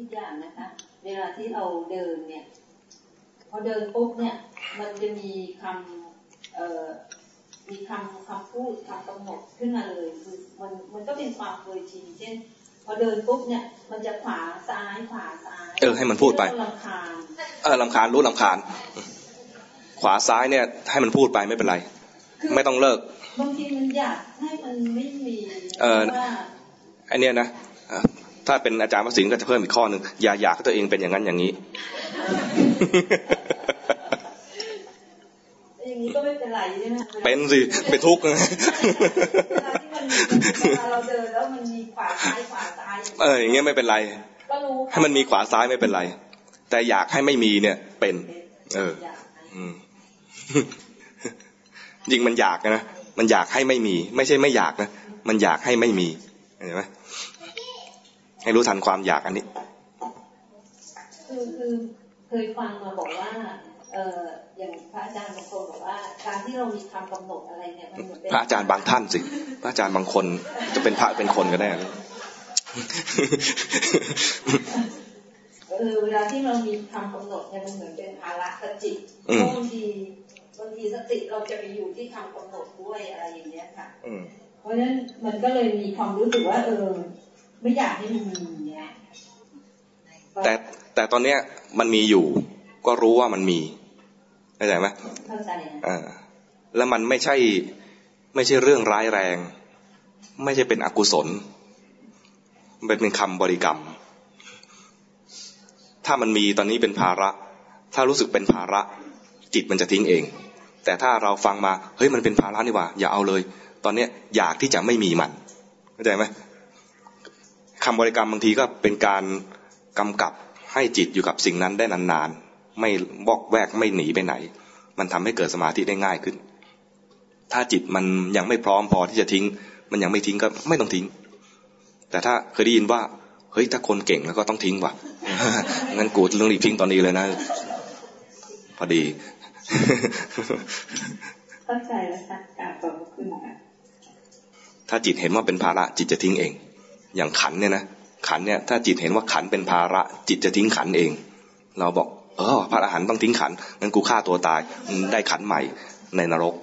อีกอย่างนะคะ เวลาที่เราเดินเนี่ย พอเดินปุ๊บเนี่ย มันจะมีคำเอ่อมีคำคำพูดคำกำหนดขึ้นมาเลยคือมันมันก็เป็นความเคยชินเช่น พอเดินปุ๊บเนี่ย มันจะขวาซ้ายขวาซ้ายเออให้มันพูดไปลำคาญเออลำคาญรู้ลำคาญ ขวาซ้ายเนี่ย ให้มันพูดไปไม่เป็นไร ไม่ต้องเลิกบางทีมันอยากให้มันไม่มีเออว่าไอเนี้ยนะเอ่อ ถ้าเป็นอาจารย์วสินก็จะเพิ่มอีกข้อหนึ่งอย่าอยากให้ตัวเองเป็นอย่างนั้นอย่างนี้อย่างนี้ก็ไม่เป็นไรใช่ไหมเป็นสิเป็นทุกข์เวลาที่มันเวลาเราเดินแล้วมันมีขวาซ้ายขวาซ้ายเอออย่างเงี้ยไม่เป็นไรก็รู้ให้มันมีขวาซ้ายไม่เป็นไร แต่อยากให้ไม่มีเนี่ยเป็น เอออยากให้อืมจริงมันอยากนะมันอยากให้ไม่มี ไม่ใช่ไม่อยากนะมันอยากให้ไม่มีเห็นไหม ให้รู้ทันความอยากอันนี้ คือคือเคยฟังมาบอกว่าเอออย่างพระอาจารย์บางคนบอกว่า การที่เรามีคำกำหนดอะไรเนี่ยมันเหมือนเป็นพระอาจารย์บางท่านสิ พระอาจารย์บางคนจะเป็นพระเป็นคนก็ได้นะเออเวลาที่เรามีคำกำหนดเนี่ยมันเหมือนเป็นภาระกับจิตอืมบางทีบางทีสติเราจะไปอยู่ที่คำกำหนดด้วยอะไรอย่างเงี้ยค่ะอืมเพราะฉะนั้นมันก็เลยมีความรู้สึกว่าเออ ไม่อยากให้มันมีเนี่ยแต่แต่ตอนเนี้ยมันมีอยู่ ก็รู้ว่ามันมีเข้าใจไหมเข้าใจนะอ่าแล้วมันไม่ใช่ไม่ใช่เรื่องร้ายแรง ไม่ใช่เป็นอกุศลมันเป็นคำบริกรรม ถ้ามันมีตอนนี้เป็นภาระ ถ้ารู้สึกเป็นภาระจิตมันจะทิ้งเอง แต่ถ้าเราฟังมา เฮ้ยมันเป็นภาระนี่หว่า อย่าเอาเลย ตอนเนี้ยอยากที่จะไม่มีมันเข้าใจไหม คำบริกรรมบางทีก็เป็นการกำกับให้จิตอยู่กับสิ่งนั้นได้นานๆ ไม่บอกแวกไม่หนีไปไหน มันทำให้เกิดสมาธิได้ง่ายขึ้น ถ้าจิตมันยังไม่พร้อมพอที่จะทิ้ง มันยังไม่ทิ้งก็ไม่ต้องทิ้ง แต่ถ้าเคยได้ยินว่าเฮ้ยถ้าคนเก่งแล้วก็ต้องทิ้งว่ะงั้นกูเรื่องรีบทิ้งตอนนี้เลยนะ พอดีเข้าใจแล้วค่ะกราบขอบพระคุณค่ะถ้าจิตเห็นว่าเป็นภาระจิตจะทิ้งเอง อย่างขันเนี่ยนะขันเนี่ยถ้าจิตเห็นว่าขันเป็นภาระจิตจะทิ้งขันเอง เราบอกเออพระอรหันต์ต้องทิ้งขันงั้นกูฆ่าตัวตายได้ขันใหม่ในนรก